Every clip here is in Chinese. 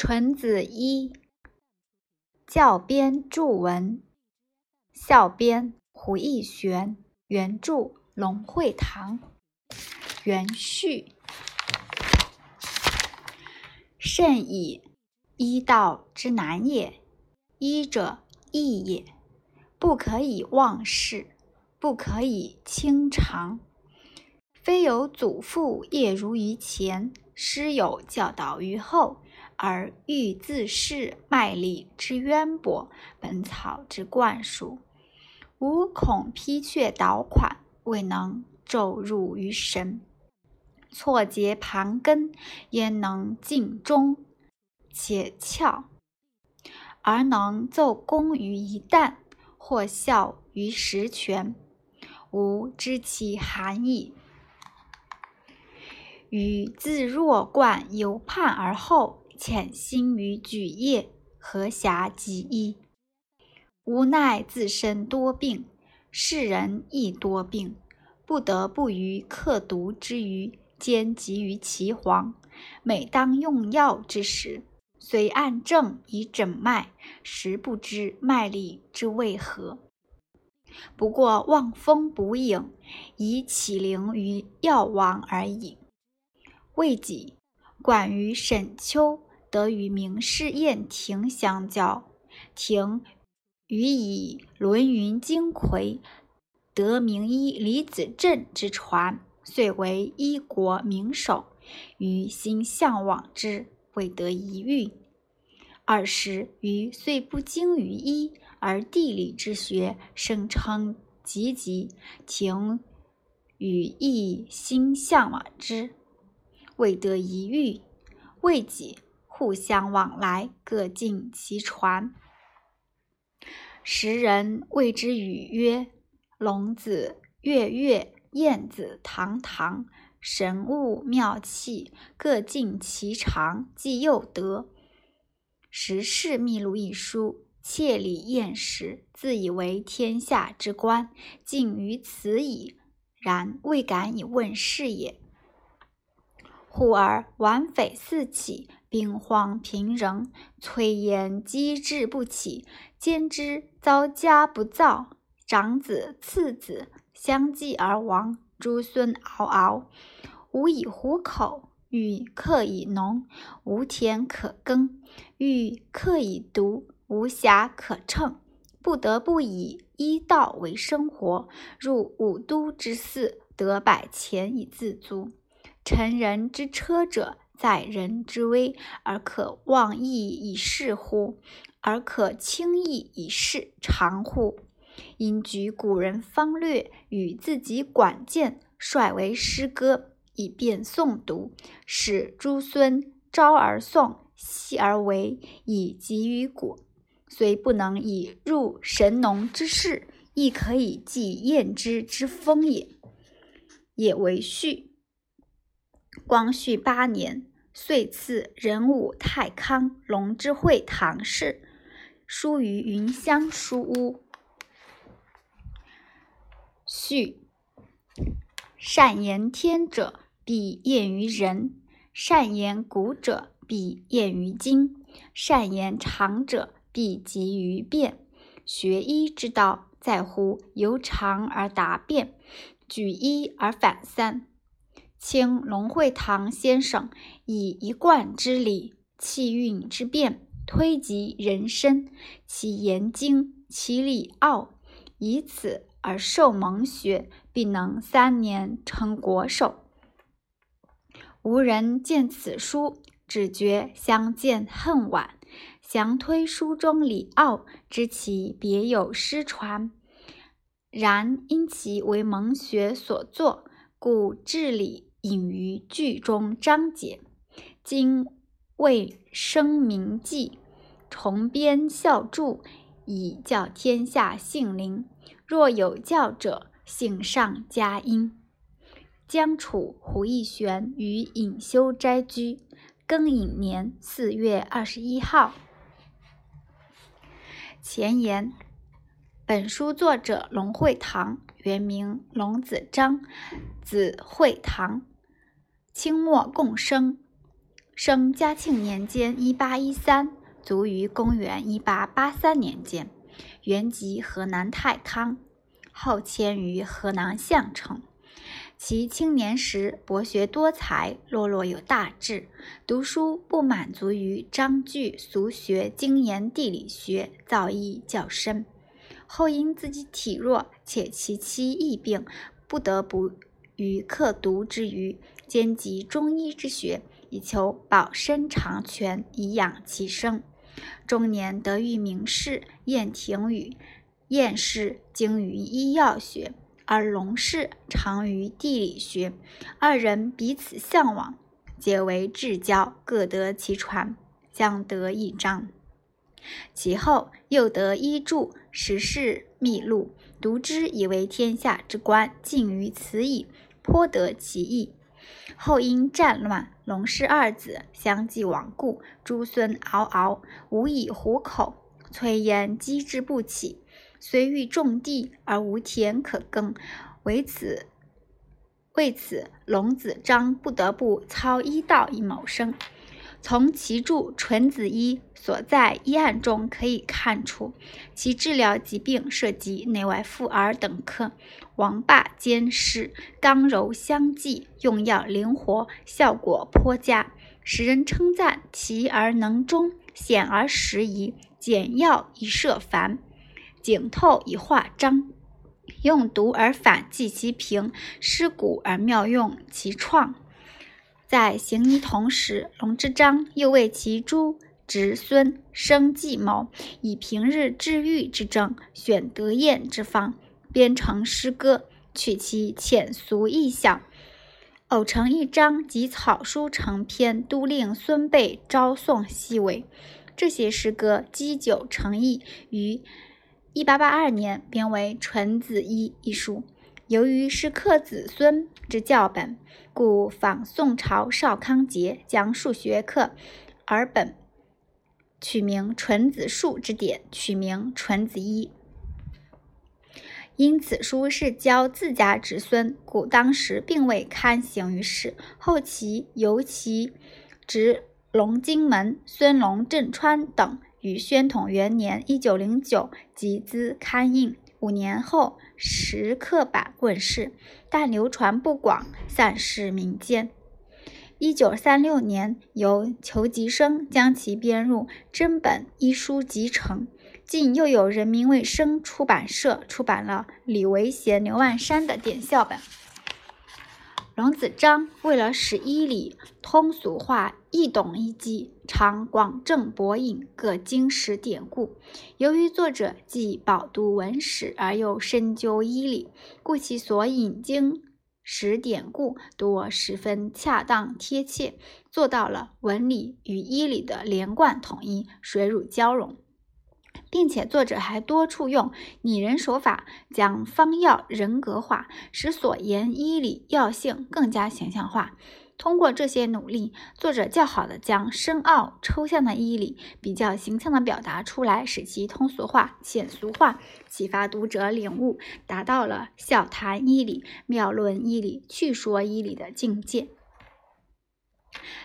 纯子一教编注文，校编胡义玄，原著龙会堂，原序。甚以医道之难也，医者义也，不可以忘事，不可以轻常。非有祖父业如于前，师有教导于后。而欲自恃脉理之渊博，本草之灌输，吾恐批却导款，未能骤入于神，错节盘根，焉能尽忠且窍，而能奏功于一旦，或效于十全？吾知其含义。与自若冠犹盼而后。潜心于举业，何暇及医？无奈自身多病，世人亦多病，不得不于刻毒之余，兼急于其黄。每当用药之时，虽按症以诊脉，实不知脉理之为何。不过望风补影，以启灵于药王而已。未几，管于沈丘。得与名士晏庭相交，亭与以轮云经魁得名医李子正之传，遂为医国名手。于心向往之，未得一遇。二十余虽不精于医，而地理之学声称极极，亭与亦心向往之，未得一遇。未几。互相往来，各尽其传。时人谓之语曰：“龙子月月，燕子堂堂，神物妙器，各尽其长，既又得。”《时事秘录》一书，窃礼验时，自以为天下之官，尽于此矣。然未敢以问世也。忽而顽匪四起。兵荒平仍，炊烟积滞不起，兼之遭家不造，长子次子相继而亡，诸孙嗷嗷，无以糊口；欲克以农，无田可耕；欲克以毒，无暇可乘，不得不以医道为生活，入五都之寺，得百钱以自足。乘人之车者。在人之危而可妄易以事乎？而可轻易以事长乎？因举古人方略与自己管见，率为诗歌，以便诵读，使诸孙朝而诵，夕而为，以及于果。虽不能以入神农之事，亦可以继燕之之风也。也为序。光绪八年。遂赐仁武太康龙之会堂事，书于云香书屋。序：善言天者，必验于人；善言古者，必验于今；善言长者，必集于变。学医之道，在乎由常而达变，举一而反三。清龙会堂先生以一贯之理、气韵之变，推及人生，其言精，其理奥，以此而受蒙学，必能三年成国手。无人见此书，只觉相见恨晚。详推书中理奥，知其别有失传。然因其为蒙学所作，故治理。隐于剧中章节，今为声名记，重编校注，以教天下姓灵。若有教者，姓上加音。江楚胡逸玄于隐修斋居，庚寅年四月二十一号。前言：本书作者龙会堂，原名龙子章，子会堂。清末贡生，生嘉庆年间（一八一三），卒于公元一八八三年间，原籍河南太康，后迁于河南项城。其青年时博学多才，落落有大志。读书不满足于章句俗学，精研地理学，造诣较深。后因自己体弱，且其妻疫病，不得不于课读之余兼及中医之学，以求保身长全，以养其生。中年得遇名士晏廷宇，晏氏精于医药学。而龙氏长于地理学，二人彼此向往，结为至交，各得其传，相得益彰。其后又得医著时事秘录，读之以为天下之观尽于此矣，颇得其意。后因战乱，龙氏二子相继亡故，诸孙嗷嗷，无以糊口，崔焉积之不起。虽欲种地而无田可耕，为此为此，龙子章不得不操医道以谋生。从其著《纯子医》所在医案中可以看出，其治疗疾病涉及内外妇儿等科，王霸兼施，刚柔相济，用药灵活，效果颇佳，使人称赞其而能中，险而时宜，简要以设繁。景透以化章，用毒而反济其平，失古而妙用其创。在行医同时，龙之章又为其诸侄孙生计谋，以平日治愈之症，选得验之方，编成诗歌，取其浅俗意象，偶成一章及草书成篇，都令孙辈招颂细为。这些诗歌积久成意，于。一八八二年编为《纯子医》一书，由于是刻子孙之教本，故仿宋朝邵康节将数学课而本取名《纯子数》之典，取名《纯子一》。因此书是教自家侄孙，故当时并未刊行于世。后其由其侄龙金门、孙龙镇川等。于宣统元年（一九零九）集资刊印，五年后石刻版问世，但流传不广，散失民间。一九三六年，由裘吉生将其编入真本医书集成。近又有人民卫生出版社出版了李维贤、刘万山的点校本。龙子章为了使医理通俗化、易懂易记，常广正博引各经史典故。由于作者既饱读文史而又深究医理，故其所引经史典故多十分恰当贴切，做到了文理与医理的连贯统一、水乳交融。并且作者还多处用拟人手法，将方药人格化，使所言医理药性更加形象化。通过这些努力，作者较好的将深奥抽象的医理比较形象的表达出来，使其通俗化、浅俗化，启发读者领悟，达到了笑谈医理、妙论医理、趣说医理的境界。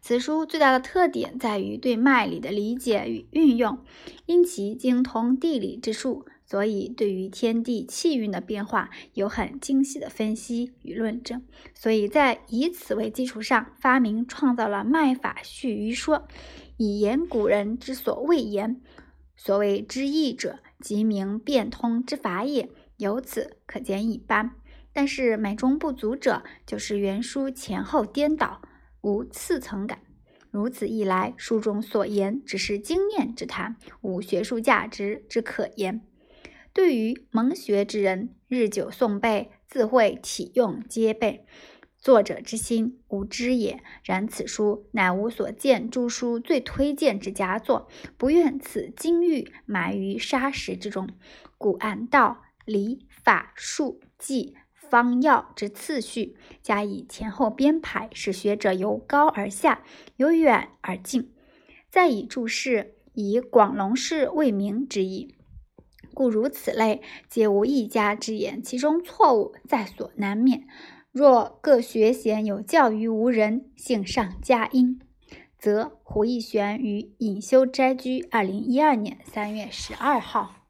此书最大的特点在于对脉理的理解与运用，因其精通地理之术，所以对于天地气运的变化有很精细的分析与论证。所以在以此为基础上，发明创造了脉法序余说，以言古人之所未言。所谓知义者，即名变通之法也。由此可见一斑。但是美中不足者，就是原书前后颠倒。无次层感，如此一来，书中所言只是经验之谈，无学术价值之可言。对于蒙学之人，日久诵背，自会体用皆备。作者之心无知也。然此书乃吾所见诸书最推荐之佳作，不愿此金玉埋于沙石之中，故按道理法术计。方药之次序加以前后编排，使学者由高而下，由远而近。再以注释以广隆氏为名之意，故如此类，皆无一家之言，其中错误在所难免。若各学贤有教于无人，幸上加因。则胡逸璇于隐修斋居，二零一二年三月十二号。